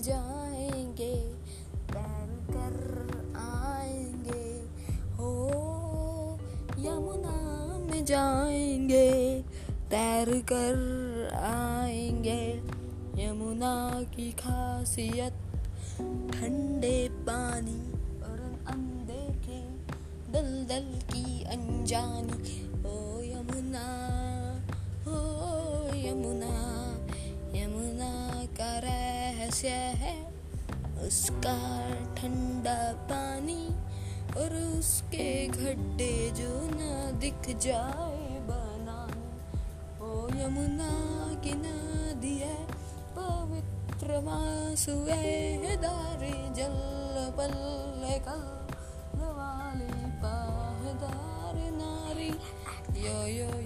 जाएँगे तैर कर आएँगे, हो यमुना में जाएँगे, तैर कर आएँगे, यमुना की खासियत, ठंडे पानी और अनदेखे दल दल की अनजानी रहस्य है। उसका ठंडा पानी और उसके गड्ढे जो न दिख जाए बनाने। ओ यमुना की नदी है, पवित्र मासुए दारे जल पल कल वाली पाहदार नारी, यो यो